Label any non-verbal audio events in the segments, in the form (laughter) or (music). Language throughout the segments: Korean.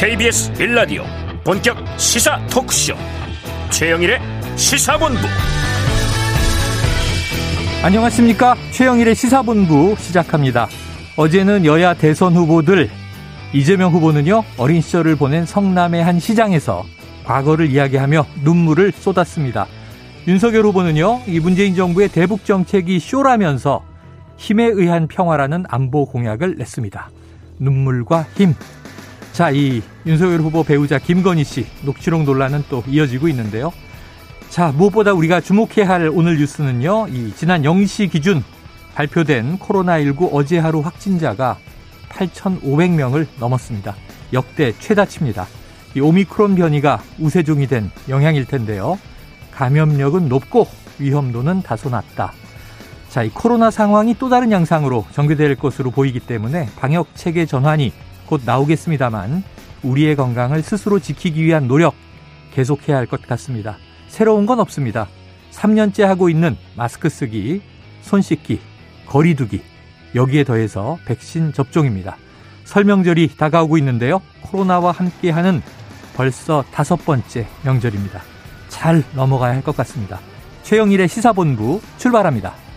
KBS 1라디오 본격 시사 토크쇼 최영일의 시사본부. 안녕하십니까? 최영일의 시사본부 시작합니다. 어제는 여야 대선 후보들 이재명 후보는요 어린 시절을 보낸 성남의 한 시장에서 과거를 이야기하며 눈물을 쏟았습니다. 윤석열 후보는요 이 문재인 정부의 대북 정책이 쇼라면서 힘에 의한 평화라는 안보 공약을 냈습니다. 눈물과 힘 자, 이 윤석열 후보 배우자 김건희 씨 녹취록 논란은 또 이어지고 있는데요. 자, 무엇보다 우리가 주목해야 할 오늘 뉴스는요. 이 지난 0시 기준 발표된 코로나19 어제 하루 확진자가 8,500명을 넘었습니다. 역대 최다치입니다. 이 오미크론 변이가 우세종이 된 영향일 텐데요. 감염력은 높고 위험도는 다소 낮다. 자, 이 코로나 상황이 또 다른 양상으로 전개될 것으로 보이기 때문에 방역 체계 전환이 곧 나오겠습니다만 우리의 건강을 스스로 지키기 위한 노력 계속해야 할 것 같습니다. 새로운 건 없습니다. 3년째 하고 있는 마스크 쓰기, 손 씻기, 거리 두기, 여기에 더해서 백신 접종입니다. 설명절이 다가오고 있는데요. 코로나와 함께하는 벌써 다섯 번째 명절입니다. 잘 넘어가야 할 것 같습니다. 최영일의 시사본부 출발합니다.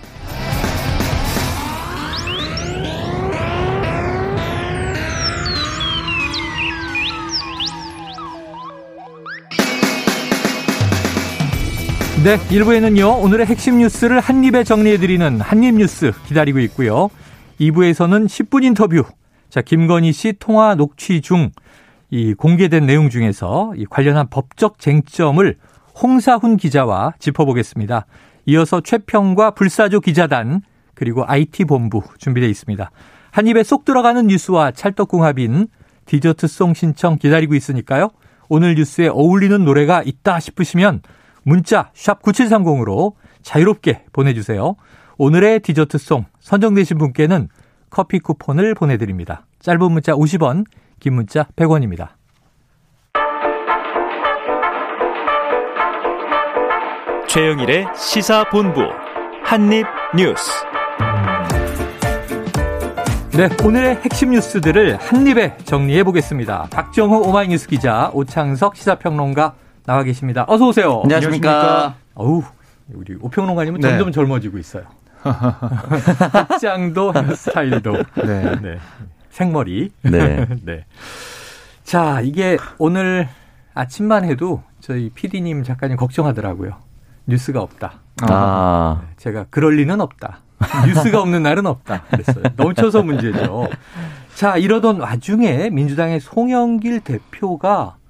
네, 1부에는요, 오늘의 핵심 뉴스를 한입에 정리해드리는 한입 뉴스 기다리고 있고요. 2부에서는 10분 인터뷰. 자, 김건희 씨 통화 녹취 중, 이 공개된 내용 중에서 이 관련한 법적 쟁점을 홍사훈 기자와 짚어보겠습니다. 이어서 최평과 불사조 기자단, 그리고 IT본부 준비되어 있습니다. 한 입에 쏙 들어가는 뉴스와 찰떡궁합인 디저트송 신청 기다리고 있으니까요. 오늘 뉴스에 어울리는 노래가 있다 싶으시면 문자 샵 9730으로 자유롭게 보내주세요. 오늘의 디저트송 선정되신 분께는 커피 쿠폰을 보내드립니다. 짧은 문자 50원, 긴 문자 100원입니다. 최영일의 시사본부 한입뉴스 네, 오늘의 핵심 뉴스들을 한입에 정리해 보겠습니다. 박정호 오마이뉴스 기자, 오창석 시사평론가 나와 계십니다. 어서 오세요. 안녕하십니까. 어우, 우리 오평론가님은 네. 점점 젊어지고 있어요. (laughs) 복장도 스타일도. 네. 네. 생머리. 네. (laughs) 네. 자, 이게 오늘 아침만 해도 저희 PD님 작가님 걱정하더라고요. 뉴스가 없다. 아. 네, 제가 그럴 리는 없다. 뉴스가 없는 날은 없다. 그랬어요. 넘쳐서 문제죠. 자, 이러던 와중에 민주당의 송영길 대표가 어,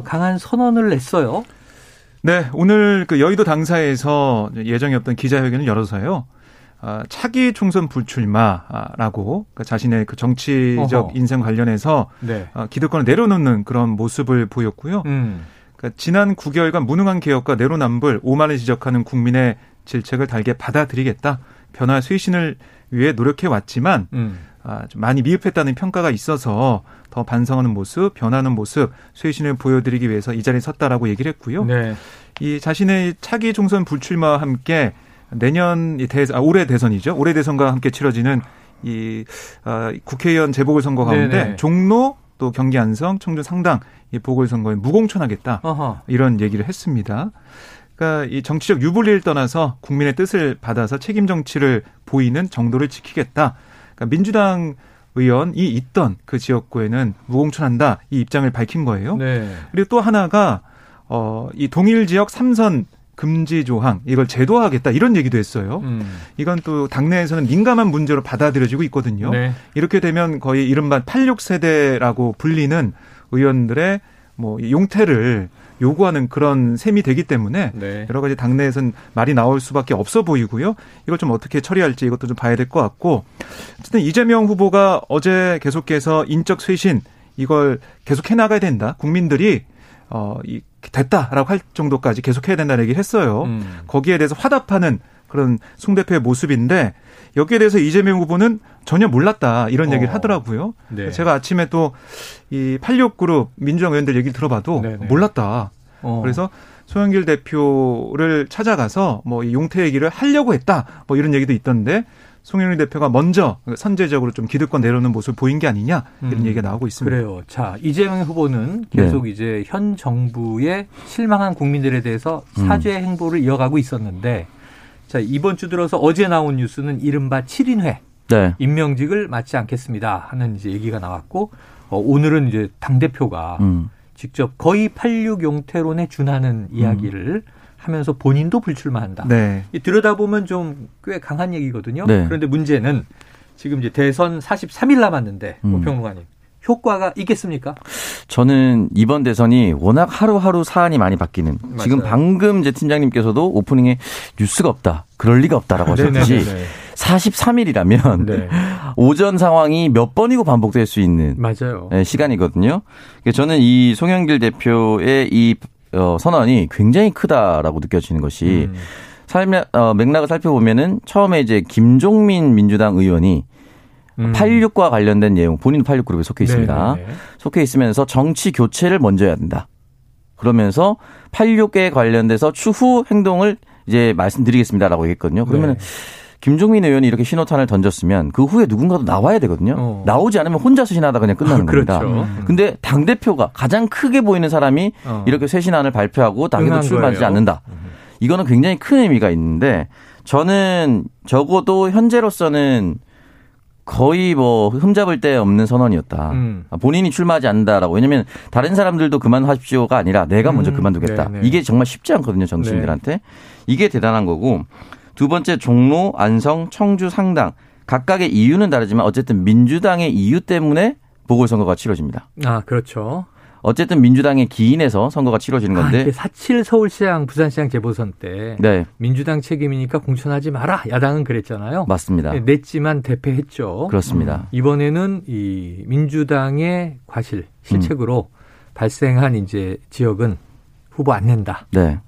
강한 선언을 냈어요. 네, 오늘 그 여의도 당사에서 예정이 없던 기자회견을 열어서요. 아, 차기 총선 불출마라고 그 자신의 그 정치적 어허. 인생 관련해서 네. 아, 기득권을 내려놓는 그런 모습을 보였고요. 음. 그러니까 지난 9개월간 무능한 개혁과 내로남불 오만을 지적하는 국민의 질책을 달게 받아들이겠다. 변화 쇄신을 위해 노력해 왔지만 음. 아, 좀 많이 미흡했다는 평가가 있어서 더 반성하는 모습, 변하는 모습, 쇄신을 보여드리기 위해서 이 자리에 섰다라고 얘기를 했고요. 네. 이 자신의 차기 총선 불출마와 함께 내년 대 아, 올해 대선이죠. 올해 대선과 함께 치러지는 이 아, 국회의원 재보궐선거 가운데 네네. 종로 또 경기 안성, 청주 상당 이 보궐선거에 무공천하겠다 어허. 이런 얘기를 했습니다. 그러니까 이 정치적 유불리를 떠나서 국민의 뜻을 받아서 책임 정치를 보이는 정도를 지키겠다. 그러니까 민주당 의원이 있던 그 지역구에는 무공천한다 이 입장을 밝힌 거예요. 네. 그리고 또 하나가 어 이 동일 지역 삼선 금지 조항 이걸 제도화하겠다 이런 얘기도 했어요. 음. 이건 또 당내에서는 민감한 문제로 받아들여지고 있거든요. 네. 이렇게 되면 거의 이른바 86세대라고 불리는 의원들의 뭐 용태를 요구하는 그런 셈이 되기 때문에 네. 여러 가지 당내에선 말이 나올 수밖에 없어 보이고요. 이걸 좀 어떻게 처리할지 이것도 좀 봐야 될 것 같고 어쨌든 이재명 후보가 어제 계속해서 인적 쇄신 이걸 계속 해 나가야 된다. 국민들이 어, 이, 됐다라고 할 정도까지 계속해야 된다는 얘기를 했어요. 음. 거기에 대해서 화답하는 그런 송 대표의 모습인데 여기에 대해서 이재명 후보는 전혀 몰랐다 이런 어. 얘기를 하더라고요. 네. 제가 아침에 또 이 86그룹 민주당 의원들 얘기를 들어봐도 네네. 몰랐다. 어. 그래서 소영길 대표를 찾아가서 뭐 용태 얘기를 하려고 했다. 뭐 이런 얘기도 있던데 송영길 대표가 먼저 선제적으로 좀 기득권 내려오는 모습을 보인 게 아니냐 이런 음, 얘기가 나오고 있습니다. 그래요. 자 이재명 후보는 계속 네. 이제 현 정부의 실망한 국민들에 대해서 음. 사죄 행보를 이어가고 있었는데 자 이번 주 들어서 어제 나온 뉴스는 이른바 7인회 네. 임명직을 맡지 않겠습니다 하는 이제 얘기가 나왔고 어, 오늘은 이제 당 대표가 음. 직접 거의 86 용태론에 준하는 이야기를 음. 하면서 본인도 불출마한다. 네. 들여다보면 좀 꽤 강한 얘기거든요. 네. 그런데 문제는 지금 이제 대선 43일 남았는데 음. 평론가님 효과가 있겠습니까? 저는 이번 대선이 워낙 하루하루 사안이 많이 바뀌는 맞아요. 지금 방금 이제 팀장님께서도 오프닝에 뉴스가 없다. 그럴 리가 없다라고 하셨듯이 43일이라면 네. (laughs) 오전 상황이 몇 번이고 반복될 수 있는 맞아요. 네, 시간이거든요. 저는 이 송영길 대표의 이 어, 선언이 굉장히 크다라고 느껴지는 것이 음. 삶의 어, 맥락을 살펴보면은 처음에 이제 김종민 민주당 의원이 음. 86과 관련된 내용, 본인 86 그룹에 속해 있습니다. 네네. 속해 있으면서 정치 교체를 먼저 해야 된다. 그러면서 86에 관련돼서 추후 행동을 이제 말씀드리겠습니다라고 했거든요. 그러면은 네. 김종민 의원이 이렇게 신호탄을 던졌으면 그 후에 누군가도 나와야 되거든요. 어. 나오지 않으면 혼자 쇄신하다 그냥 끝나는 겁니다. 그렇죠. 음. 근데 당 대표가 가장 크게 보이는 사람이 어. 이렇게 쇄신안을 발표하고 당에도 출마하지 않는다. 음. 이거는 굉장히 큰 의미가 있는데 저는 적어도 현재로서는 거의 뭐 흠잡을 데 없는 선언이었다. 음. 본인이 출마하지 않는다라고. 왜냐면 다른 사람들도 그만하십시오가 아니라 내가 먼저 음. 그만두겠다. 네네. 이게 정말 쉽지 않거든요, 정치인들한테. 네. 이게 대단한 거고 두 번째 종로, 안성, 청주, 상당 각각의 이유는 다르지만 어쨌든 민주당의 이유 때문에 보궐선거가 치러집니다. 아, 그렇죠. 어쨌든 민주당의 기인에서 선거가 치러지는 건데. 아, 4.7 서울시장, 부산시장 재보선 때. 네. 민주당 책임이니까 공천하지 마라. 야당은 그랬잖아요. 맞습니다. 네, 냈지만 대패했죠. 그렇습니다. 음. 이번에는 이 민주당의 과실, 실책으로 음. 발생한 이제 지역은 후보 안 낸다. 네.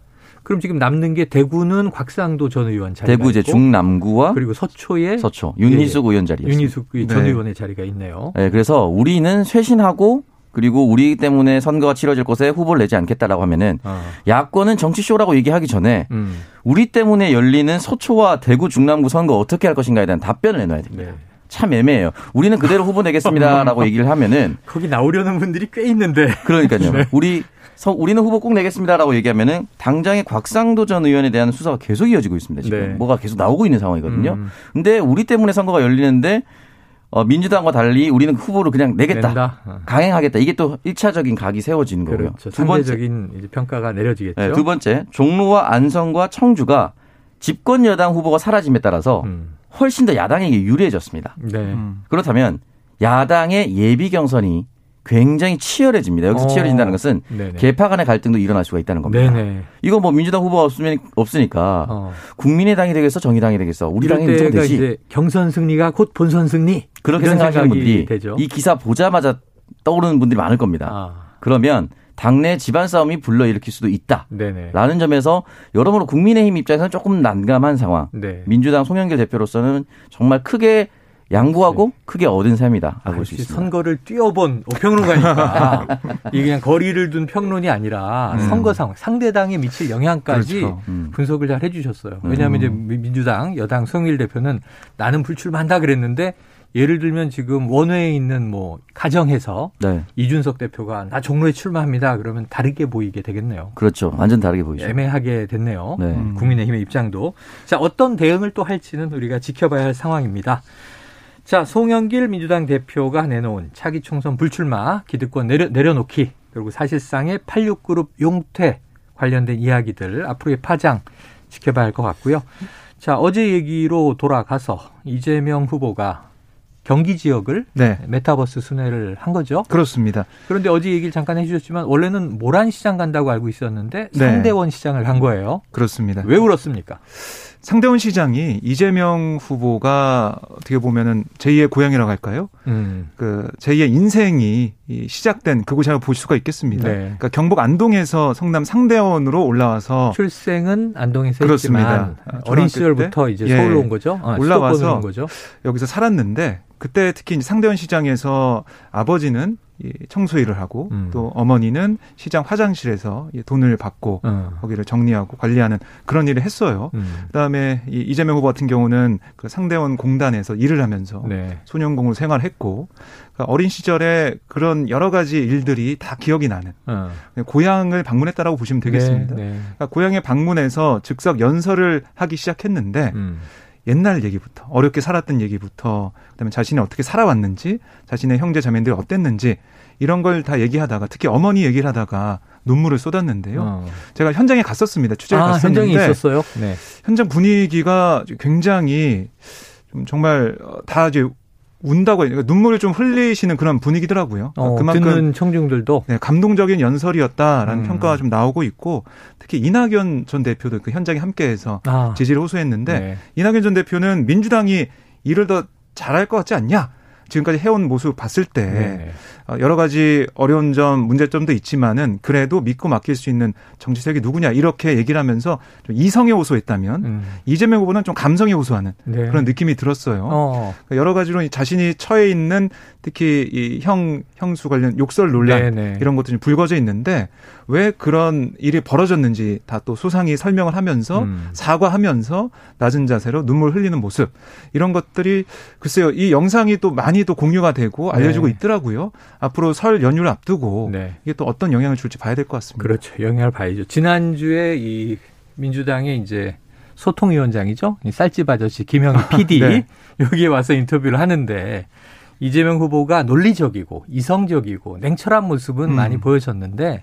그럼 지금 남는 게 대구는 곽상도 전 의원 자리가 대구 이제 있고, 중남구와 그리고 서초에 서초 윤희숙 예, 의원 자리 윤희숙 전 네. 의원의 자리가 있네요. 네, 그래서 우리는 쇄신하고 그리고 우리 때문에 선거가 치러질 곳에 후보를 내지 않겠다라고 하면은 어. 야권은 정치쇼라고 얘기하기 전에 음. 우리 때문에 열리는 서초와 대구 중남구 선거 어떻게 할 것인가에 대한 답변을 내놔야 됩니다. 네. 참 애매해요. 우리는 그대로 후보 내겠습니다라고 (laughs) 얘기를 하면은 거기 나오려는 분들이 꽤 있는데. 그러니까요. (laughs) 네. 우리 서, 우리는 후보 꼭 내겠습니다라고 얘기하면은 당장의 곽상도 전 의원에 대한 수사가 계속 이어지고 있습니다. 지금 네. 뭐가 계속 나오고 있는 상황이거든요. 음. 근데 우리 때문에 선거가 열리는데 어, 민주당과 달리 우리는 후보를 그냥 내겠다. 낸다. 어. 강행하겠다. 이게 또 1차적인 각이 세워지는 거고요. 그렇죠. 두 상대적인 번째, 평가가 내려지겠죠. 네, 두 번째, 종로와 안성과 청주가 집권 여당 후보가 사라짐에 따라서 음. 훨씬 더 야당에게 유리해졌습니다. 네. 음. 그렇다면 야당의 예비 경선이 굉장히 치열해집니다. 여기서 어. 치열해진다는 것은 네네. 개파 간의 갈등도 일어날 수가 있다는 겁니다. 네네. 이거 뭐 민주당 후보가 없으면 없으니까 어. 국민의당이 되겠어, 정의당이 되겠어, 우리 당이 이 되지. 이제 경선 승리가 곧 본선 승리 그렇게 생각하시는 분들이 되죠. 이 기사 보자마자 떠오르는 분들이 많을 겁니다. 아. 그러면 당내 집안 싸움이 불러일으킬 수도 있다라는 점에서 여러모로 국민의힘 입장에서는 조금 난감한 상황. 네. 민주당 송영길 대표로서는 정말 크게 양보하고 네. 크게 얻은 셈이다. 아, 볼수 있습니다. 선거를 뛰어본 평론가니까 (laughs) 이게 그냥 거리를 둔 평론이 아니라 음. 선거 상황, 상대당에 미칠 영향까지 그렇죠. 음. 분석을 잘 해주셨어요. 왜냐하면 음. 이제 민주당 여당 송일 대표는 나는 불출마한다 그랬는데 예를 들면 지금 원외에 있는 뭐 가정에서 네. 이준석 대표가 나 종로에 출마합니다. 그러면 다르게 보이게 되겠네요. 그렇죠. 완전 다르게 보이죠. 애매하게 됐네요. 네. 국민의힘의 입장도. 자, 어떤 대응을 또 할지는 우리가 지켜봐야 할 상황입니다. 자, 송영길 민주당 대표가 내놓은 차기 총선 불출마 기득권 내려, 내려놓기 그리고 사실상의 86그룹 용퇴 관련된 이야기들 앞으로의 파장 지켜봐야 할 것 같고요. 자, 어제 얘기로 돌아가서 이재명 후보가 경기 지역을 네. 메타버스 순회를 한 거죠. 그렇습니다. 그런데 어제 얘기를 잠깐 해주셨지만 원래는 모란 시장 간다고 알고 있었는데 네. 상대원 시장을 간 거예요. 그렇습니다. 왜 그렇습니까? 상대원 시장이 이재명 후보가 어떻게 보면은 제2의 고향이라고 할까요? 음. 그 제2의 인생이 시작된 그곳이라고 볼 수가 있겠습니다. 네. 그러니까 경북 안동에서 성남 상대원으로 올라와서 출생은 안동에서 그렇습니다. 했지만 어린 시절부터 이제 예. 서울로 온 거죠. 아, 올라와서 온 거죠. 여기서 살았는데 그때 특히 상대원 시장에서 아버지는 청소 일을 하고 음. 또 어머니는 시장 화장실에서 돈을 받고 어. 거기를 정리하고 관리하는 그런 일을 했어요. 음. 그다음에 이 이재명 후보 같은 경우는 그 상대원 공단에서 일을 하면서 네. 소년공으로 생활했고 그러니까 어린 시절에 그런 여러 가지 일들이 다 기억이 나는 어. 고향을 방문했다라고 보시면 되겠습니다. 네, 네. 그러니까 고향에 방문해서 즉석 연설을 하기 시작했는데 음. 옛날 얘기부터 어렵게 살았던 얘기부터 그다음에 자신이 어떻게 살아왔는지 자신의 형제 자매들이 어땠는지 이런 걸 다 얘기하다가 특히 어머니 얘기를 하다가 눈물을 쏟았는데요. 어. 제가 현장에 갔었습니다. 취재를 아, 갔었는데 현장에 있었어요. 네. 현장 분위기가 굉장히 좀 정말 다 이제 운다고 그러니까 눈물을 좀 흘리시는 그런 분위기더라고요. 어, 그만큼 듣는 청중들도 네, 감동적인 연설이었다라는 음. 평가가 좀 나오고 있고 특히 이낙연 전 대표도 그 현장에 함께해서 아. 지지를 호소했는데 네. 이낙연 전 대표는 민주당이 일을 더 잘할 것 같지 않냐? 지금까지 해온 모습 봤을 때 네. 어, 여러 가지 어려운 점, 문제점도 있지만은 그래도 믿고 맡길 수 있는 정치 세력이 누구냐 이렇게 얘기를 하면서 좀 이성에 호소했다면 음. 이재명 후보는 좀 감성에 호소하는 네. 그런 느낌이 들었어요. 어. 그러니까 여러 가지로 자신이 처해 있는 특히 이 형 형수 관련 욕설 논란 네네. 네. 이런 것들이 불거져 있는데 왜 그런 일이 벌어졌는지 다 또 소상히 설명을 하면서 음. 사과하면서 낮은 자세로 눈물 흘리는 모습 이런 것들이 글쎄요 이 영상이 또 많이 또 공유가 되고 알려지고 네. 있더라고요. 앞으로 설 연휴를 앞두고 네. 이게 또 어떤 영향을 줄지 봐야 될 것 같습니다. 그렇죠. 영향을 봐야죠. 지난주에 이 민주당의 이제 소통위원장이죠. 쌀집 아저씨 김영희 (laughs) PD 네. 여기에 와서 인터뷰를 하는데 이재명 후보가 논리적이고 이성적이고 냉철한 모습은 음. 많이 보여졌는데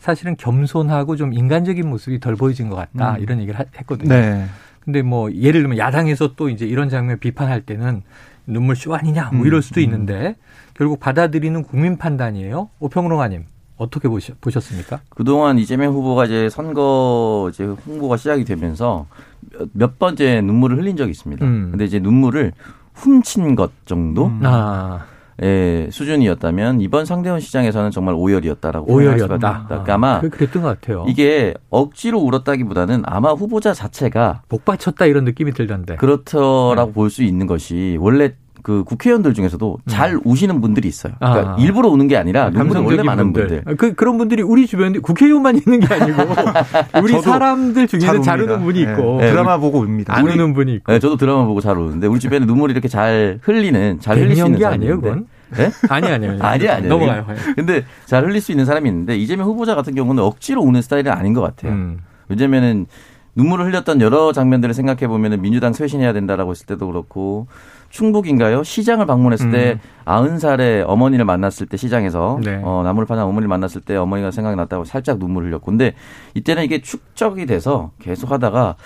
사실은 겸손하고 좀 인간적인 모습이 덜 보여진 것 같다 음. 이런 얘기를 했거든요. 네. 근데 뭐 예를 들면 야당에서 또 이제 이런 장면 비판할 때는 눈물 쇼 아니냐 뭐 이럴 수도 음. 있는데 결국 받아들이는 국민 판단이에요. 오평론가님 어떻게 보셨습니까? 그동안 이재명 후보가 이제 선거 이제 홍보가 시작이 되면서 몇, 몇 번째 눈물을 흘린 적이 있습니다. 음. 근데 이제 눈물을 훔친 것 정도? 음. 아. 예, 수준이었다면 이번 상대원 시장에서는 정말 오열이었다라고 오열이었다. 그러니까 아마 아, 그랬던 것 같아요. 이게 억지로 울었다기보다는 아마 후보자 자체가 복받쳤다 이런 느낌이 들던데. 그렇더라고 네. 볼수 있는 것이 원래 그 국회의원들 중에서도 음. 잘 우시는 분들이 있어요. 그러니까 아. 일부러 우는 게 아니라 눈물이 원래 많은 분들. 분들. 그 그런 분들이 우리 주변에 국회의원만 (laughs) 있는 게 아니고 (laughs) 우리 사람들 중에는 잘, 우는 분이 있고 네. 드라마 보고 웁니다. 안 우는 분이 있고. 네, 저도 드라마 보고 잘 우는데 우리 주변에 눈물이 이렇게 잘 흘리는 잘 흘릴 수 있는 게 아니에요, 그건? 네? 아니 아니요. 아니 아니 넘어가요. (laughs) 근데 잘 흘릴 수 있는 사람이 있는데 이재명 후보자 같은 경우는 억지로 우는 스타일은 아닌 것 같아요. 음. 왜냐면은 눈물을 흘렸던 여러 장면들을 생각해 보면은 민주당 쇄신해야 된다라고 했을 때도 그렇고 충북인가요? 시장을 방문했을 음. 때 아흔 살의 어머니를 만났을 때 시장에서 네. 어, 나무를 파는 어머니를 만났을 때 어머니가 생각이 났다고 살짝 눈물을 흘렸고 근데 이때는 이게 축적이 돼서 계속 하다가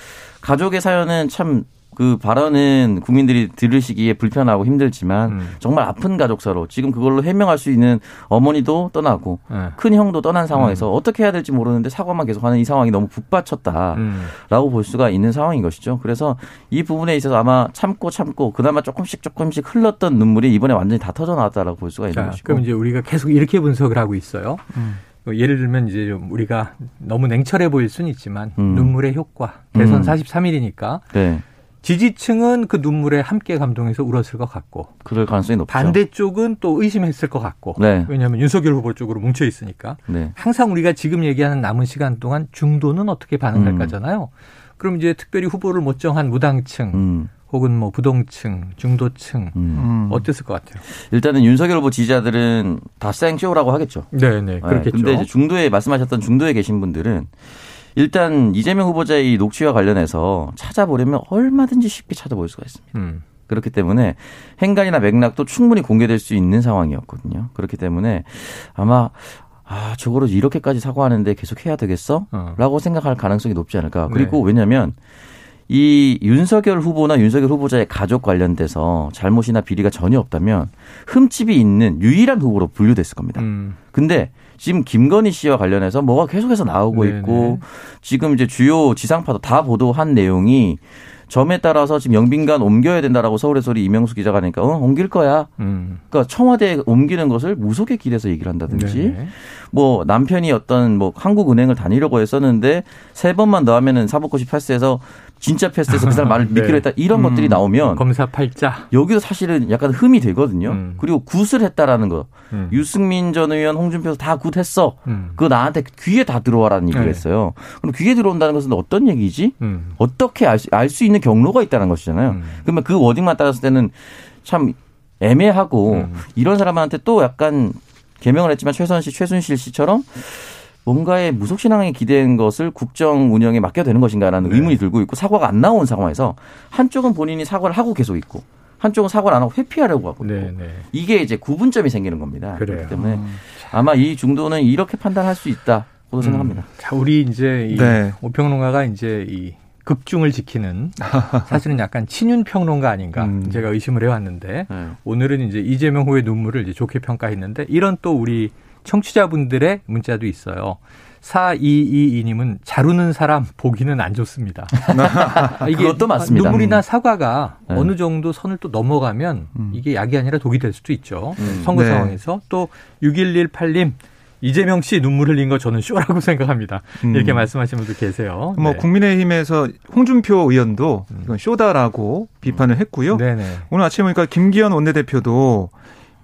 가족의 사연은 참 그 발언은 국민들이 들으시기에 불편하고 힘들지만 음. 정말 아픈 가족사로 지금 그걸로 해명할 수 있는 어머니도 떠나고 네. 큰 형도 떠난 상황에서 음. 어떻게 해야 될지 모르는데 사과만 계속하는 이 상황이 너무 북받쳤다라고 음. 볼 수가 있는 상황인 것이죠. 그래서 이 부분에 있어서 아마 참고 참고 그나마 조금씩 조금씩 흘렀던 눈물이 이번에 완전히 다 터져 나왔다라고 볼 수가 있는 자, 것이고. 그럼 이제 우리가 계속 이렇게 분석을 하고 있어요. 음. 뭐 예를 들면 이제 좀 우리가 너무 냉철해 보일 수는 있지만 음. 눈물의 효과 대선 43일이니까 네. 지지층은 그 눈물에 함께 감동해서 울었을 것 같고. 그럴 가능성이 높죠. 반대쪽은 또 의심했을 것 같고. 네. 왜냐하면 윤석열 후보 쪽으로 뭉쳐 있으니까. 네. 항상 우리가 지금 얘기하는 남은 시간 동안 중도는 어떻게 반응할까잖아요. 음. 그럼 이제 특별히 후보를 못 정한 무당층. 음. 혹은 뭐 부동층, 중도층 음. 어땠을 것 같아요? 일단은 윤석열 후보 지지자들은 다 생쇼라고 하겠죠. 네, 네, 그렇겠죠. 네, 근데 이제 중도에 말씀하셨던 중도에 계신 분들은 일단 이재명 후보자의 이 녹취와 관련해서 찾아보려면 얼마든지 쉽게 찾아볼 수가 있습니다. 음. 그렇기 때문에 행간이나 맥락도 충분히 공개될 수 있는 상황이었거든요. 그렇기 때문에 아마 아, 저거를 이렇게까지 사과하는데 계속 해야 되겠어? 어. 라고 생각할 가능성이 높지 않을까. 그리고 네. 왜냐면 이 윤석열 후보나 윤석열 후보자의 가족 관련돼서 잘못이나 비리가 전혀 없다면 흠집이 있는 유일한 후보로 분류됐을 겁니다. 음. 근데 지금 김건희 씨와 관련해서 뭐가 계속해서 나오고 네네. 있고 지금 이제 주요 지상파도 다 보도한 내용이 점에 따라서 지금 영빈관 옮겨야 된다라고 서울의 소리 이명수 기자가 하니까 어 옮길 거야. 음. 그러니까 청와대에 옮기는 것을 무속에 기대서 얘기를 한다든지 네네. 뭐 남편이 어떤 뭐 한국은행을 다니려고 했었는데 세 번만 더 하면은 사법고시 패스해서 진짜 패스해서 그 사람 말을 (laughs) 네. 믿기로 했다 이런 음. 것들이 나오면 검사 팔자 여기도 사실은 약간 흠이 되거든요. 음. 그리고 굿을 했다라는 거. 음. 유승민 전 의원, 홍준표 다 굿했어. 음. 그거 나한테 귀에 다 들어와라는 얘기를 네. 했어요. 그럼 귀에 들어온다는 것은 어떤 얘기지? 음. 어떻게 알수 있는 경로가 있다는 것이잖아요. 음. 그러면 그 워딩만 따졌을 때는 참 애매하고 이런 사람한테 또 약간 개명을 했지만 최선 씨, 최순실 씨처럼 뭔가의 무속신앙에 기대는 것을 국정 운영에 맡겨야 되는 것인가라는 네. 의문이 들고 있고 사과가 안 나온 상황에서 한쪽은 본인이 사과를 하고 계속 있고 한쪽은 사과를 안 하고 회피하려고 하고 있고 네, 네. 이게 이제 구분점이 생기는 겁니다. 그래요. 그렇기 때문에 음. 아마 이 중도는 이렇게 판단할 수 있다고 음. 생각합니다. 자, 우리 이제 이 네. 오평론가가 이제 이 극중을 지키는 (laughs) 사실은 약간 친윤 평론가 아닌가 음. 제가 의심을 해왔는데 네. 오늘은 이제 이재명 후의 눈물을 이제 좋게 평가했는데 이런 또 우리 청취자분들의 문자도 있어요. 4222님은 자루는 사람 보기는 안 좋습니다. (laughs) 이게 그것도 맞습니다. 눈물이나 사과가 네. 어느 정도 선을 또 넘어가면 음. 이게 약이 아니라 독이 될 수도 있죠. 음. 선거 네. 상황에서 또 6118님 이재명 씨 눈물 흘린 거 저는 쇼라고 (laughs) 생각합니다. 음. 이렇게 말씀하신 분도 계세요. 뭐 네. 국민의힘에서 홍준표 의원도 음. 이건 쇼다라고 비판을 했고요. 네네. 오늘 아침에 보니까 김기현 원내대표도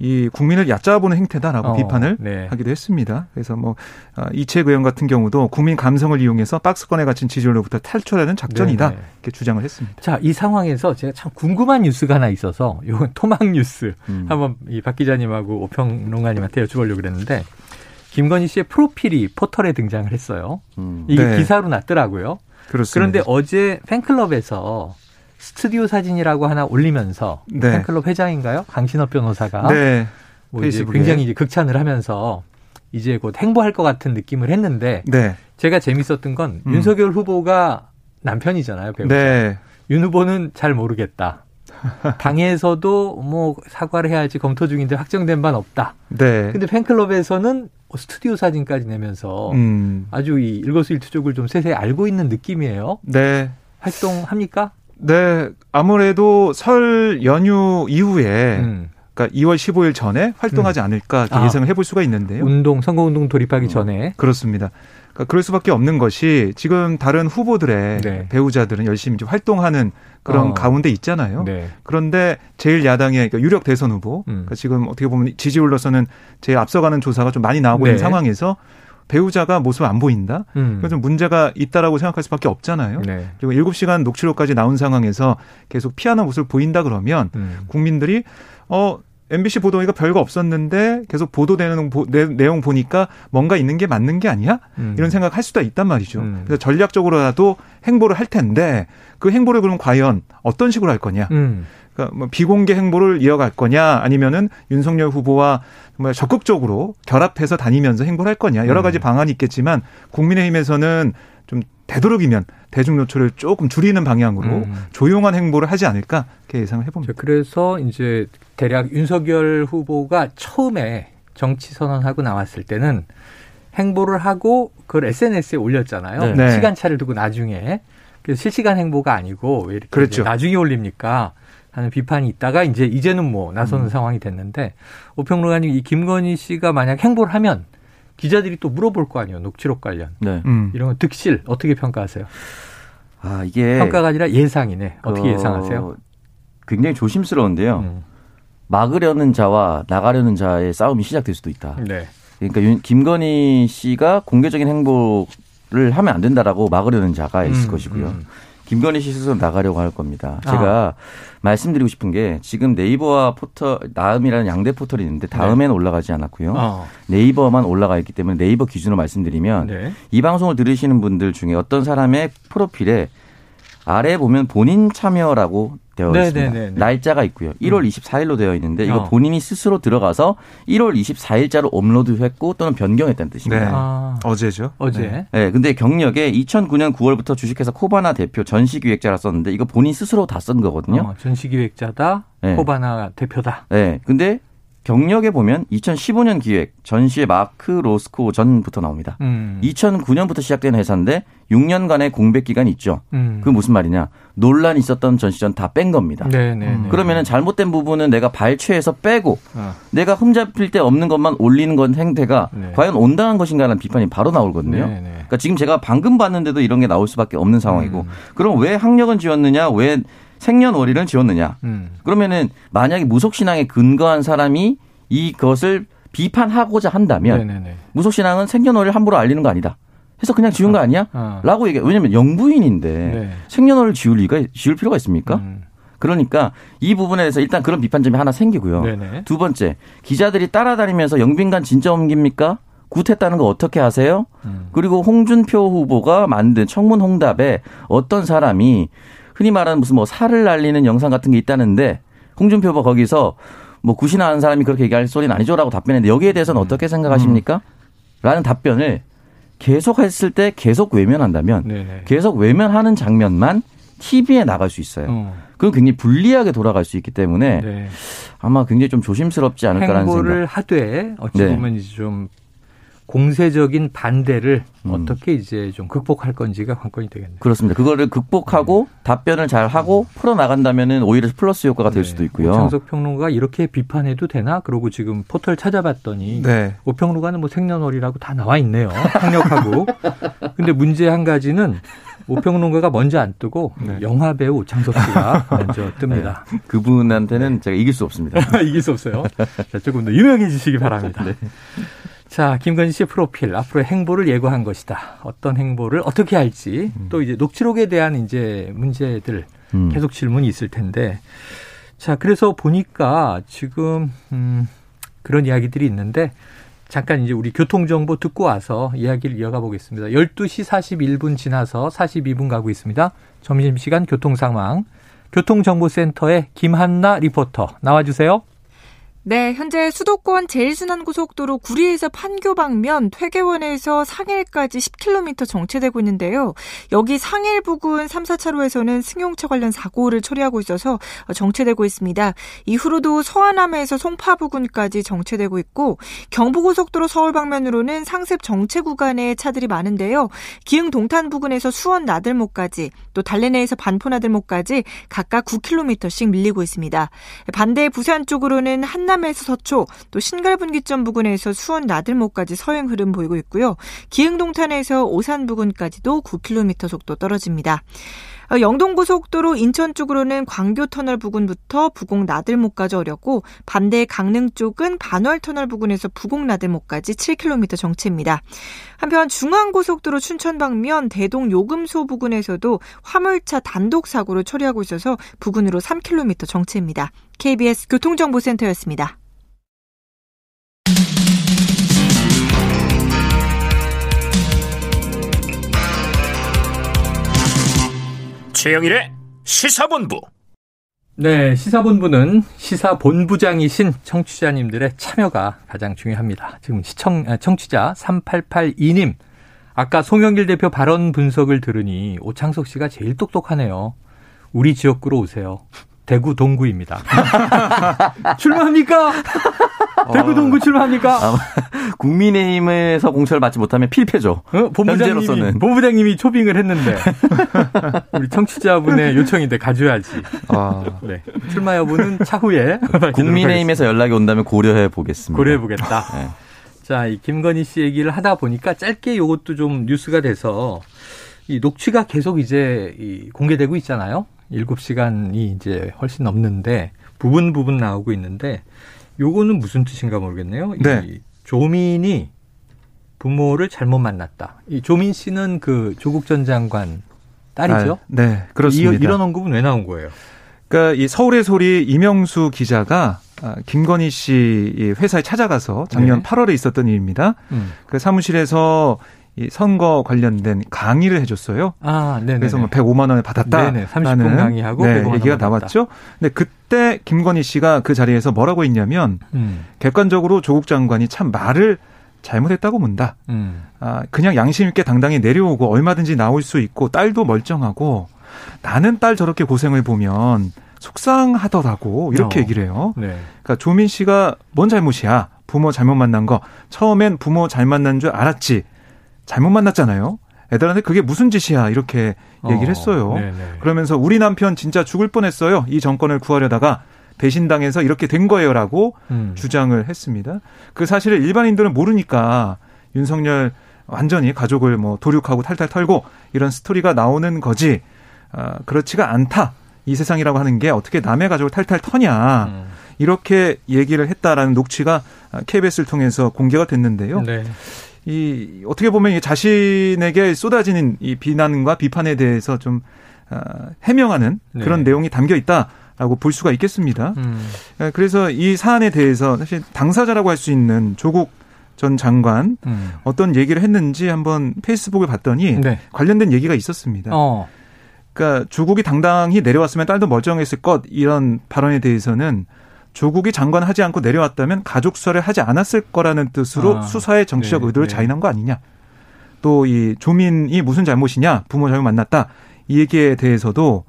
이 국민을 얕잡아보는 행태다라고 어, 비판을 네. 하기도 했습니다. 그래서 뭐 아, 이채 의원 같은 경우도 국민 감성을 이용해서 박스권에 갇힌 지지율로부터 탈출하는 작전이다 네, 네. 이렇게 주장을 했습니다. 자, 이 상황에서 제가 참 궁금한 뉴스가 하나 있어서 이건 (laughs) 토막 뉴스 음. 한번 이 박 기자님하고 오평론가님한테 여쭤보려고 그랬는데 김건희 씨의 프로필이 포털에 등장을 했어요. 음. 이게 네. 기사로 났더라고요. 그렇습니다. 그런데 어제 팬클럽에서 스튜디오 사진이라고 하나 올리면서 네. 팬클럽 회장인가요? 강신업 변호사가 네. 뭐 이제 굉장히 이제 극찬을 하면서 이제 곧 행보할 것 같은 느낌을 했는데 네. 제가 재밌었던 건 음. 윤석열 후보가 남편이잖아요. 배우자. 네. 윤 후보는 잘 모르겠다. (laughs) 당에서도 뭐 사과를 해야지 검토 중인데 확정된 바는 없다. 네. 근데 팬클럽에서는 스튜디오 사진까지 내면서 음. 아주 이 일거수일투족을 좀 세세히 알고 있는 느낌이에요. 네. 활동합니까? 네, 아무래도 설 연휴 이후에 음. 그러니까 2월 15일 전에 활동하지 음. 않을까 아, 예상을 해볼 수가 있는데요. 운동 선거 운동 돌입하기 어, 전에 그렇습니다. 그러니까 그럴 수밖에 없는 것이 지금 다른 후보들의 네. 배우자들은 열심히 활동하는 그런 어. 가운데 있잖아요. 네. 그런데 제일 야당의 그러니까 유력 대선 후보, 음. 그러니까 지금 어떻게 보면 지지율로서는 제일 앞서가는 조사가 좀 많이 나오고 네. 있는 상황에서 배우자가 모습 안 보인다? 음. 그래서 문제가 있다라고 생각할 수밖에 없잖아요. 네. 그리고 7시간 녹취록까지 나온 상황에서 계속 피하는 모습을 보인다 그러면 음. 국민들이 어 MBC 보도니까 별거 없었는데 계속 보도되는 보, 내, 내용 보니까 뭔가 있는 게 맞는 게 아니야? 음. 이런 생각 할 수도 있단 말이죠. 음. 그래서 전략적으로라도 행보를 할 텐데 그 행보를 그럼 과연 어떤 식으로 할 거냐? 음. 그러니까 뭐 비공개 행보를 이어갈 거냐 아니면은 윤석열 후보와 정말 적극적으로 결합해서 다니면서 행보를 할 거냐 여러 가지 음. 방안이 있겠지만 국민의힘에서는 좀 되도록이면 대중 노출을 조금 줄이는 방향으로 음. 조용한 행보를 하지 않을까 이렇게 예상을 해봅니다. 그래서 이제 대략 윤석열 후보가 처음에 정치 선언하고 나왔을 때는 행보를 하고 그걸 SNS에 올렸잖아요. 네. 시간차를 두고 나중에 실시간 행보가 아니고 왜 이렇게 그렇죠. 나중에 올립니까? 하는 비판이 있다가 이제 이제는 뭐 나서는 음. 상황이 됐는데 오평론가님 이 김건희 씨가 만약 행보를 하면 기자들이 또 물어볼 거 아니에요 녹취록 관련 네. 음. 이런 건 득실 어떻게 평가하세요? 아 이게 평가가 아니라 예상이네 어떻게 그... 예상하세요? 굉장히 조심스러운데요. 음. 막으려는 자와 나가려는 자의 싸움이 시작될 수도 있다. 네. 그러니까 김건희 씨가 공개적인 행보를 하면 안 된다라고 막으려는 자가 있을 음, 것이고요. 음. 김건희 씨 스스로 나가려고 할 겁니다. 제가 아. 말씀드리고 싶은 게 지금 네이버와 포털 다음이라는 양대 포털이 있는데 다음에는 네. 올라가지 않았고요. 어. 네이버만 올라가 있기 때문에 네이버 기준으로 말씀드리면 네. 이 방송을 들으시는 분들 중에 어떤 사람의 프로필에 아래 보면 본인 참여라고 되어 네, 있습니다. 네, 네, 날짜가 있고요. 1월 24일로 음. 되어 있는데 이거 어. 본인이 스스로 들어가서 1월 24일자로 업로드했고 또는 변경했다는 뜻입니다. 네. 아. 어제죠? 어제. 네. 네. 근데 경력에 2009년 9월부터 주식회사 코바나 대표 전시기획자라 썼는데 이거 본인 스스로 다 쓴 거거든요. 어, 전시기획자다. 네. 코바나 대표다. 네. 근데 경력에 보면 2015년 기획 전시의 마크 로스코 전부터 나옵니다. 음. 2009년부터 시작된 회사인데 6년간의 공백 기간이 있죠. 음. 그 무슨 말이냐? 논란이 있었던 전시전 다 뺀 겁니다. 음. 그러면은 잘못된 부분은 내가 발췌해서 빼고 어. 내가 흠잡힐 데 없는 것만 올리는 건 행태가 네. 과연 온당한 것인가라는 비판이 바로 나오거든요. 네네. 그러니까 지금 제가 방금 봤는데도 이런 게 나올 수밖에 없는 상황이고 음. 그럼 왜 학력은 지웠느냐? 왜 생년월일을 지웠느냐. 음. 그러면은 만약에 무속신앙에 근거한 사람이 이것을 비판하고자 한다면 네네네. 무속신앙은 생년월일 함부로 알리는 거 아니다. 해서 그냥 지운 거 아, 아니야? 어. 라고 얘기해. 왜냐면 영부인인데 네. 생년월일 지울 리가 지울 필요가 있습니까? 음. 그러니까 이 부분에 대해서 일단 그런 비판점이 하나 생기고요. 네네. 두 번째, 기자들이 따라다니면서 영빈관 진짜 옮깁니까? 굿했다는 거 어떻게 아세요? 음. 그리고 홍준표 후보가 만든 청문 홍답에 어떤 사람이 흔히 말하는 무슨 뭐 살을 날리는 영상 같은 게 있다는데 홍준표 후보 거기서 뭐 구신하는 사람이 그렇게 얘기할 소리는 아니죠라고 답변했는데 여기에 대해서는 음. 어떻게 생각하십니까? 라는 답변을 계속 했을 때 계속 외면한다면 네네. 계속 외면하는 장면만 TV에 나갈 수 있어요. 어. 그건 굉장히 불리하게 돌아갈 수 있기 때문에 네. 아마 굉장히 좀 조심스럽지 않을까라는 생각. 행보를 하되 어찌 네. 보면 이제 좀 공세적인 반대를 음. 어떻게 이제 좀 극복할 건지가 관건이 되겠네요. 그렇습니다. 그거를 극복하고 네. 답변을 잘 하고 풀어 나간다면은 오히려 플러스 효과가 될 네. 수도 있고요. 오창석 평론가 이렇게 비판해도 되나? 그러고 지금 포털 찾아봤더니 네. 오평론가는 뭐 생년월이라고 다 나와 있네요. 강력하고. (laughs) 근데 문제 한 가지는 오평론가가 먼저 안 뜨고 네. 영화 배우 오창석 씨가 (laughs) 먼저 뜹니다. 네. 그분한테는 제가 이길 수 없습니다. (laughs) 이길 수 없어요. 자, 조금 더 유명해지시기 바랍니다. 네. 자, 김건희 씨의 프로필 앞으로의 행보를 예고한 것이다. 어떤 행보를 어떻게 할지 음. 또 이제 녹취록에 대한 이제 문제들 음. 계속 질문이 있을 텐데 자, 그래서 보니까 지금 음 그런 이야기들이 있는데 잠깐 이제 우리 교통정보 듣고 와서 이야기를 이어가 보겠습니다. 12시 41분 지나서 42분 가고 있습니다. 점심시간 교통 상황. 교통정보센터의 김한나 리포터 나와주세요. 네, 현재 수도권 제일순환고속도로 구리에서 판교 방면 퇴계원에서 상일까지 10km 정체되고 있는데요. 여기 상일 부근 3, 4차로에서는 승용차 관련 사고를 처리하고 있어서 정체되고 있습니다. 이후로도 서안함에서 송파 부근까지 정체되고 있고 경부고속도로 서울 방면으로는 상습 정체 구간에 차들이 많은데요. 기흥 동탄 부근에서 수원 나들목까지 또 달래내에서 반포 나들목까지 각각 9km씩 밀리고 있습니다. 반대 부산 쪽으로는 한 한남에서 서초, 또 신갈분기점 부근에서 수원 나들목까지 서행 흐름 보이고 있고요. 기흥동탄에서 오산 부근까지도 9km 속도 떨어집니다. 어, 영동고속도로 인천 쪽으로는 광교터널 부근부터 부곡 나들목까지 어렵고 반대 강릉 쪽은 반월터널 부근에서 부곡 나들목까지 7km 정체입니다. 한편 중앙고속도로 춘천 방면 대동 요금소 부근에서도 화물차 단독 사고를 처리하고 있어서 부근으로 3km 정체입니다. KBS 교통정보센터였습니다. 최영일의 시사본부. 네, 시사본부는 시사본부장이신 청취자님들의 참여가 가장 중요합니다. 지금 시청, 아, 청취자 3882님. 아까 송영길 대표 발언 분석을 들으니 오창석 씨가 제일 똑똑하네요. 우리 지역구로 오세요. 대구 동구입니다. (laughs) 출마합니까? 대구 동구 출마합니까? 국민의힘에서 공천을 받지 못하면 필패죠. 어? 본부장님이, 본부장님이 초빙을 했는데 (laughs) 우리 청취자분의 요청인데 가져야지. 아. 네. 출마 여부는 차후에 (laughs) 국민의힘에서 연락이 온다면 고려해 보겠습니다. 고려해 보겠다. 네. 자, 이 김건희 씨 얘기를 하다 보니까 짧게 이것도 좀 뉴스가 돼서 이 녹취가 계속 이제 이 공개되고 있잖아요. 7시간이 이제 훨씬 넘는데 부분 부분 나오고 있는데 요거는 무슨 뜻인가 모르겠네요. 네. 이 조민이 부모를 잘못 만났다. 이 조민 씨는 그 조국 전 장관 딸이죠? 아, 네, 그렇습니다. 이, 이런 언급은 왜 나온 거예요? 그러니까 이 서울의 소리 이명수 기자가 아, 김건희 씨 회사에 찾아가서 작년 네. 8월에 있었던 일입니다. 음. 그 사무실에서 이 선거 관련된 강의를 해줬어요. 아, 네네. 그래서 뭐 105만 원을 받았다. 네네. 30분 강의하고 네, 얘기가 나왔죠. 근데 그때 김건희 씨가 그 자리에서 뭐라고 했냐면 음. 객관적으로 조국 장관이 참 말을 잘못했다고 본다. 음. 아, 그냥 양심 있게 당당히 내려오고 얼마든지 나올 수 있고 딸도 멀쩡하고 나는 딸 저렇게 고생을 보면 속상하더라고 이렇게 어. 얘기를 해요. 네. 그러니까 조민 씨가 뭔 잘못이야? 부모 잘못 만난 거 처음엔 부모 잘 만난 줄 알았지 잘못 만났잖아요. 애들한테 그게 무슨 짓이야 이렇게 얘기를 어. 했어요. 어. 그러면서 우리 남편 진짜 죽을 뻔했어요. 이 정권을 구하려다가 배신당해서 이렇게 된 거예요라고 음. 주장을 했습니다. 그 사실을 일반인들은 모르니까 윤석열 완전히 가족을 뭐 도륙하고 탈탈 털고 이런 스토리가 나오는 거지. 아, 그렇지가 않다. 이 세상이라고 하는 게 어떻게 남의 가족을 탈탈 터냐. 음. 이렇게 얘기를 했다라는 녹취가 KBS를 통해서 공개가 됐는데요. 네. 이 어떻게 보면 이 자신에게 쏟아지는 이 비난과 비판에 대해서 좀 아, 해명하는 그런 네. 내용이 담겨 있다라고 볼 수가 있겠습니다. 음. 그래서 이 사안에 대해서 사실 당사자라고 할 수 있는 조국 전 장관 음. 어떤 얘기를 했는지 한번 페이스북을 봤더니 네. 관련된 얘기가 있었습니다. 어. 그러니까 조국이 당당히 내려왔으면 딸도 멀쩡했을 것 이런 발언에 대해서는 조국이 장관 하지 않고 내려왔다면 가족 수사를 하지 않았을 거라는 뜻으로 아. 수사의 정치적 네. 의도를 네. 자인한 거 아니냐. 또 이 조민이 무슨 잘못이냐 부모 잘못 만났다 이 얘기에 대해서도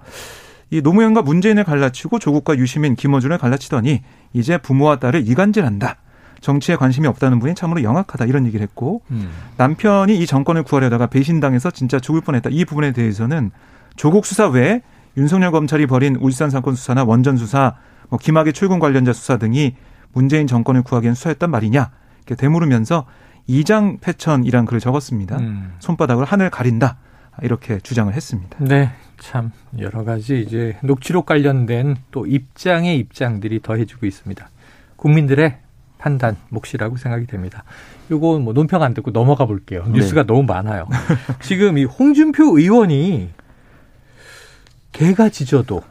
이 노무현과 문재인을 갈라치고 조국과 유시민 김어준을 갈라치더니 이제 부모와 딸을 이간질한다. 정치에 관심이 없다는 분이 참으로 영악하다 이런 얘기를 했고 음. 남편이 이 정권을 구하려다가 배신당해서 진짜 죽을 뻔했다 이 부분에 대해서는 조국 수사 외에 윤석열 검찰이 벌인 울산 사건 수사나 원전 수사, 뭐 김학의 출근 관련자 수사 등이 문재인 정권을 구하기엔 수사했단 말이냐 이렇게 되물으면서 이장 패천이란 글을 적었습니다. 음. 손바닥을 하늘 가린다 이렇게 주장을 했습니다. 네, 참 여러 가지 이제 녹취록 관련된 또 입장의 입장들이 더해지고 있습니다. 국민들의 판단 몫이라고 생각이 됩니다. 요거 뭐 논평 안 듣고 넘어가 볼게요. 네. 뉴스가 네. 너무 많아요. 지금 이 홍준표 의원이 개가 짖어도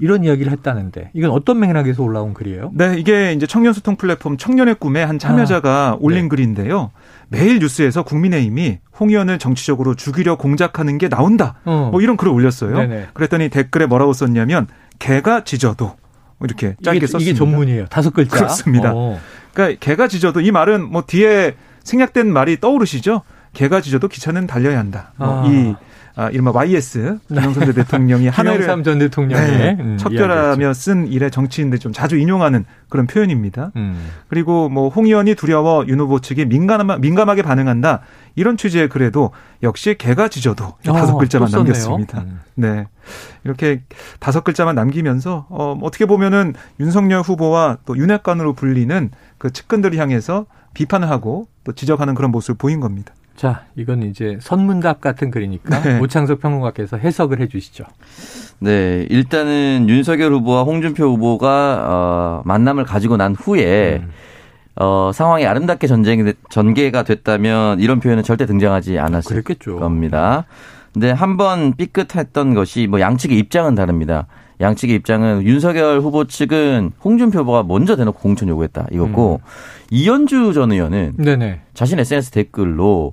이런 이야기를 했다는데 이건 어떤 맥락에서 올라온 글이에요? 네, 이게 이제 청년 소통 플랫폼 청년의 꿈의 한 참여자가 아, 올린 네. 글인데요. 매일 뉴스에서 국민의힘이 홍 의원을 정치적으로 죽이려 공작하는 게 나온다. 어. 뭐 이런 글을 올렸어요. 네네. 그랬더니 댓글에 뭐라고 썼냐면 개가 짖어도 이렇게 짧게 이게, 썼습니다. 이게 전문이에요. 다섯 글자. 그렇습니다. 어. 그러니까 개가 짖어도 이 말은 뭐 뒤에 생략된 말이 떠오르시죠? 개가 짖어도 기차는 달려야 한다. 뭐 아. 이 아, 이른바 YS 김영삼 (laughs) 전 대통령이 하나를 전 대통령이 네, 음, 척결하며 쓴 일에 정치인들 좀 자주 인용하는 그런 표현입니다. 음. 그리고 뭐 홍 의원이 두려워 윤 후보 측이 민감하, 민감하게 반응한다 이런 취지의 글에도 역시 개가 짖어도 어, 다섯 글자만 남겼습니다. 음. 네. 이렇게 다섯 글자만 남기면서 어, 어떻게 보면은 윤석열 후보와 또 윤핵관으로 불리는 그 측근들을 향해서 비판을 하고 또 지적하는 그런 모습을 보인 겁니다. 자, 이건 이제 선문답 같은 글이니까 네. 오창석 평론가께서 해석을 해 주시죠. 네, 일단은 윤석열 후보와 홍준표 후보가 어, 만남을 가지고 난 후에 음. 어, 상황이 아름답게 전쟁 전개가 됐다면 이런 표현은 절대 등장하지 않았을 그랬겠죠. 겁니다. 근데 한 번 삐끗했던 것이 뭐 양측의 입장은 다릅니다. 양측의 입장은 윤석열 후보 측은 홍준표 후보가 먼저 대놓고 공천 요구했다 이거고 음. 이현주 전 의원은 네네. 자신 SNS 댓글로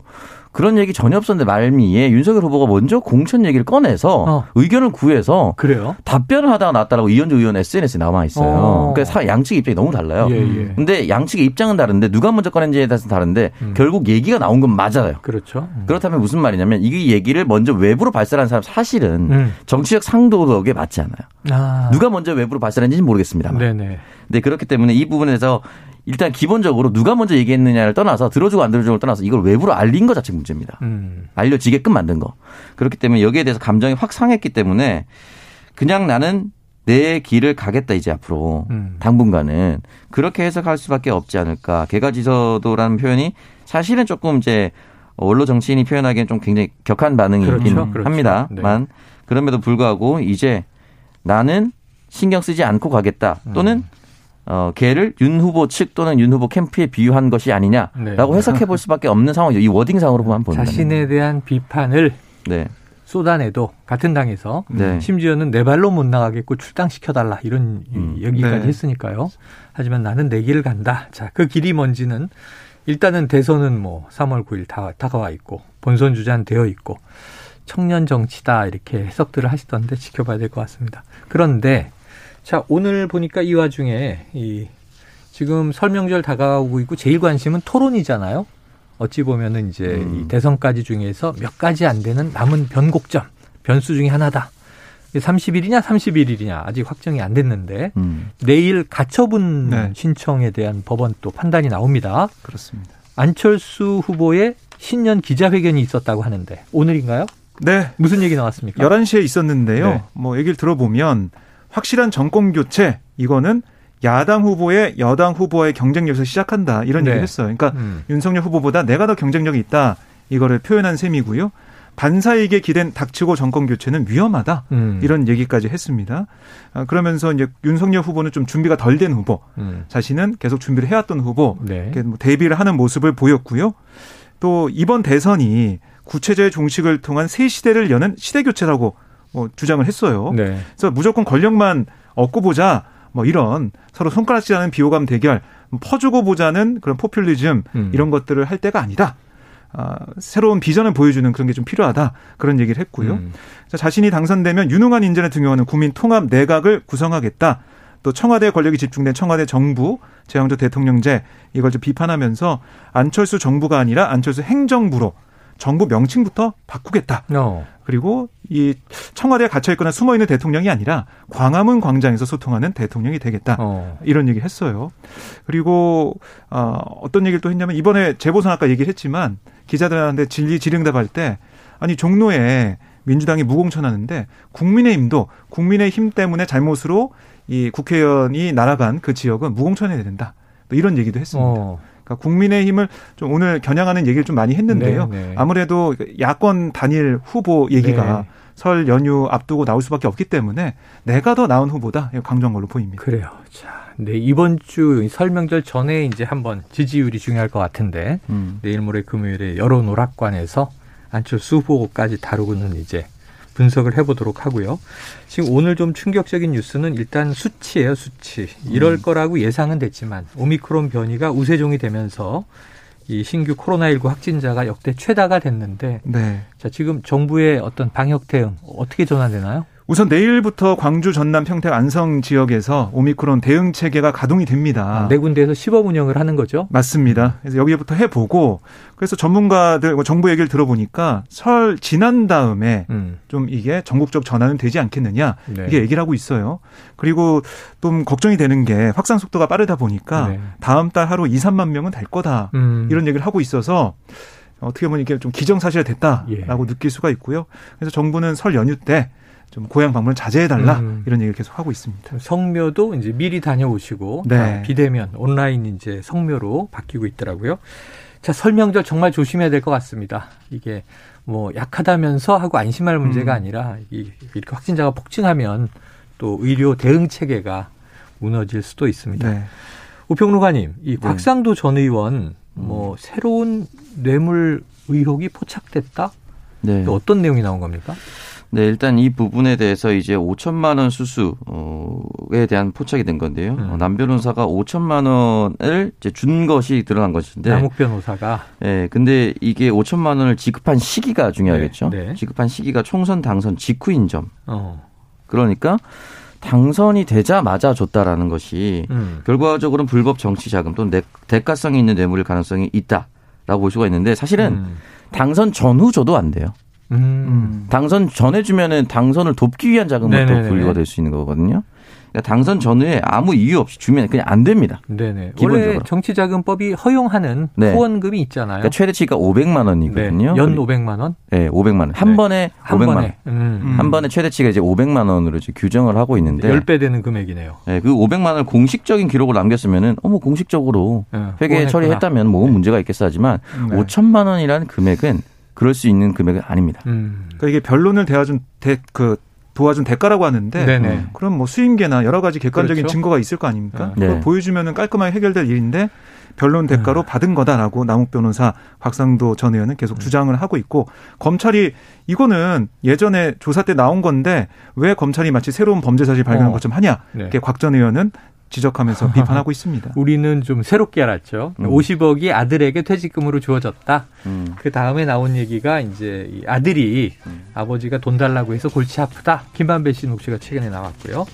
그런 얘기 전혀 없었는데 말미에 윤석열 후보가 먼저 공천 얘기를 꺼내서 어. 의견을 구해서 그래요? 답변을 하다가 났다라고 이현주 의원 SNS에 남아 있어요. 어. 그러니까 양측 입장이 너무 달라요. 예, 예. 근데 양측의 입장은 다른데 누가 먼저 꺼낸지에 대해서는 다른데 음. 결국 얘기가 나온 건 맞아요. 그렇죠. 음. 그렇다면 무슨 말이냐면 이 얘기를 먼저 외부로 발설한 사람 사실은 음. 정치적 상도덕에 맞지 않아요. 아. 누가 먼저 외부로 발설했는지는 모르겠습니다만. 네네. 네 그렇기 때문에 이 부분에서 일단 기본적으로 누가 먼저 얘기했느냐를 떠나서 들어주고 안 들어주고를 떠나서 이걸 외부로 알린 것 자체 문제입니다. 음. 알려지게끔 만든 거. 그렇기 때문에 여기에 대해서 감정이 확 상했기 때문에 그냥 나는 내 길을 가겠다 이제 앞으로 음. 당분간은 그렇게 해석할 수밖에 없지 않을까. 개가지서도라는 표현이 사실은 조금 이제 원로 정치인이 표현하기엔 좀 굉장히 격한 반응이긴 그렇죠. 그렇죠. 합니다만 네. 그럼에도 불구하고 이제 나는 신경 쓰지 않고 가겠다 또는 음. 어, 걔를 윤 후보 측 또는 윤 후보 캠프에 비유한 것이 아니냐라고 네. 해석해 볼 수밖에 없는 상황이죠. 이 워딩상으로 보면 보는 자신에 대한 비판을 네. 쏟아내도 같은 당에서 네. 심지어는 내 발로 못 나가겠고 출당시켜달라 이런 음. 얘기까지 네. 했으니까요. 하지만 나는 내 길을 간다. 자, 그 길이 뭔지는 일단은 대선은 뭐 3월 9일 다, 다가와 있고 본선 주자는 되어 있고 청년 정치다 이렇게 해석들을 하시던데 지켜봐야 될 것 같습니다. 그런데 자, 오늘 보니까 이 와중에 이 지금 설명절 다가오고 있고 제일 관심은 토론이잖아요. 어찌 보면은 이제 음. 이 대선까지 중에서 몇 가지 안 되는 남은 변곡점, 변수 중의 하나다. 30일이냐 31일이냐 아직 확정이 안 됐는데 음. 내일 가처분 네. 신청에 대한 법원 또 판단이 나옵니다. 그렇습니다. 안철수 후보의 신년 기자회견이 있었다고 하는데 오늘인가요? 네. 무슨 얘기 나왔습니까? 11시에 있었는데요. 네. 뭐 얘기를 들어보면 확실한 정권 교체 이거는 야당 후보의 여당 후보의 경쟁력에서 시작한다 이런 네. 얘기를 했어요. 그러니까 음. 윤석열 후보보다 내가 더 경쟁력이 있다 이거를 표현한 셈이고요. 반사에게 기댄 닥치고 정권 교체는 위험하다 음. 이런 얘기까지 했습니다. 아, 그러면서 이제 윤석열 후보는 좀 준비가 덜 된 후보, 음. 자신은 계속 준비를 해왔던 후보, 네. 뭐 대비를 하는 모습을 보였고요. 또 이번 대선이 구체제의 종식을 통한 새 시대를 여는 시대 교체라고 뭐 주장을 했어요. 네. 그래서 무조건 권력만 얻고 보자. 뭐 이런 서로 손가락질하는 비호감 대결, 퍼주고 보자는 그런 포퓰리즘 음. 이런 것들을 할 때가 아니다. 아, 새로운 비전을 보여주는 그런 게 좀 필요하다 그런 얘기를 했고요. 음. 자신이 당선되면 유능한 인재를 등용하는 국민 통합 내각을 구성하겠다. 또 청와대 권력이 집중된 청와대 정부 재왕조 대통령제 이걸 좀 비판하면서 안철수 정부가 아니라 안철수 행정부로 정부 명칭부터 바꾸겠다. 어. 그리고 이 청와대에 갇혀 있거나 숨어 있는 대통령이 아니라 광화문 광장에서 소통하는 대통령이 되겠다. 어. 이런 얘기 했어요. 그리고 어, 어떤 얘기를 또 했냐면 이번에 재보선 아까 얘기를 했지만 기자들한테 진리 질응답 할 때 아니 종로에 민주당이 무공천하는데 국민의힘도 국민의힘 때문에 잘못으로 이 국회의원이 날아간 그 지역은 무공천해야 된다. 또 이런 얘기도 했습니다. 어. 그러니까 국민의힘을 좀 오늘 겨냥하는 얘기를 좀 많이 했는데요. 네네. 네. 아무래도 야권 단일 후보 얘기가 네. 설 연휴 앞두고 나올 수밖에 없기 때문에 내가 더 나은 후보다 강조한 걸로 보입니다. 그래요. 자, 네 이번 주 설명절 전에 이제 한번 지지율이 중요할 것 같은데 음. 내일 모레 금요일에 여론 오락관에서 안철수 후보까지 다루고는 이제 분석을 해보도록 하고요. 지금 오늘 좀 충격적인 뉴스는 일단 수치예요, 수치. 이럴 음. 거라고 예상은 됐지만 오미크론 변이가 우세종이 되면서 이 신규 코로나19 확진자가 역대 최다가 됐는데 네. 자, 지금 정부의 어떤 방역 대응 어떻게 전환되나요? 우선 내일부터 광주, 전남, 평택, 안성 지역에서 오미크론 대응 체계가 가동이 됩니다. 아, 네 군데에서 시범 운영을 하는 거죠? 맞습니다. 그래서 여기부터 해보고 그래서 전문가들, 뭐 정부 얘기를 들어보니까 설 지난 다음에 음. 좀 이게 전국적 전환은 되지 않겠느냐 네. 이게 얘기를 하고 있어요. 그리고 좀 걱정이 되는 게 확산 속도가 빠르다 보니까 네. 다음 달 하루 2, 3만 명은 될 거다 음. 이런 얘기를 하고 있어서 어떻게 보면 이게 좀 기정사실화 됐다라고 예. 느낄 수가 있고요. 그래서 정부는 설 연휴 때 좀 고향 방문을 자제해달라 음. 이런 얘기를 계속 하고 있습니다. 성묘도 이제 미리 다녀오시고 네. 비대면 온라인 이제 성묘로 바뀌고 있더라고요. 자 설명절 정말 조심해야 될 것 같습니다. 이게 뭐 약하다면서 하고 안심할 문제가 음. 아니라 이렇게 확진자가 폭증하면 또 의료 대응 체계가 무너질 수도 있습니다. 네. 우평루가님, 이 네. 곽상도 전 의원 뭐 음. 새로운 뇌물 의혹이 포착됐다? 네. 어떤 내용이 나온 겁니까? 네, 일단 이 부분에 대해서 이제 5천만 원 수수에 대한 포착이 된 건데요. 음. 남 변호사가 5천만 원을 이제 준 것이 드러난 것인데. 남욱 변호사가. 네, 근데 이게 5천만 원을 지급한 시기가 중요하겠죠. 네, 네. 지급한 시기가 총선 당선 직후인 점. 어. 그러니까 당선이 되자마자 줬다라는 것이 음. 결과적으로는 불법 정치 자금 또는 대가성이 있는 뇌물일 가능성이 있다라고 볼 수가 있는데 사실은 음. 당선 전후 줘도 안 돼요. 음. 당선 전에 주면은 당선을 돕기 위한 자금으로 분류가 될 수 있는 거거든요. 그러니까 당선 전후에 아무 이유 없이 주면 그냥 안 됩니다. 네네. 기본적으로. 원래 정치자금법이 허용하는 네. 후원금이 있잖아요. 그러니까 최대치가 500만 원이거든요. 네. 연 500만 원? 네, 500만 원. 한 네. 번에 한 500만 번에. 원. 음. 한 번에 최대치가 이제 500만 원으로 이제 규정을 하고 있는데 10배 되는 금액이네요. 네, 그 500만 원을 공식적인 기록을 남겼으면은 어머 공식적으로 네. 회계 처리했다면 뭐 네. 문제가 있겠어 하지만 네. 5천만 원이라는 금액은 그럴 수 있는 금액은 아닙니다. 음. 그러니까 이게 변론을 대와준 대, 그 도와준 대가라고 하는데 네네. 그럼 뭐 수임계나 여러 가지 객관적인 그렇죠? 증거가 있을 거 아닙니까? 네. 그걸 보여주면은 깔끔하게 해결될 일인데 변론 대가로 음. 받은 거다라고 남욱 변호사 박상도 전 의원은 계속 음. 주장을 하고 있고 검찰이 이거는 예전에 조사 때 나온 건데 왜 검찰이 마치 새로운 범죄 사실 발견한 어. 것처럼 하냐? 네. 곽전 의원은 지적하면서 (laughs) 비판하고 있습니다. 우리는 좀 새롭게 알았죠. 음. 50억이 아들에게 퇴직금으로 주어졌다. 음. 그 다음에 나온 얘기가 이제 아들이 음. 아버지가 돈 달라고 해서 골치 아프다. 김만배 씨 녹취가 최근에 나왔고요.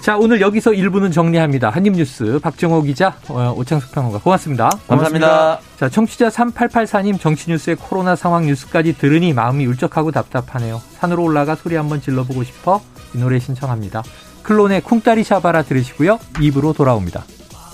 자, 오늘 여기서 1부는 정리합니다. 한입뉴스 박정호 기자, 어, 오창석 평론가 고맙습니다. 고맙습니다. 고맙습니다. 자, 청취자 3884님 정치뉴스의 코로나 상황 뉴스까지 들으니 마음이 울적하고 답답하네요. 산으로 올라가 소리 한번 질러보고 싶어 이 노래 신청합니다. 클론의 쿵따리 샤바라 들으시고요. 입으로 돌아옵니다. 아,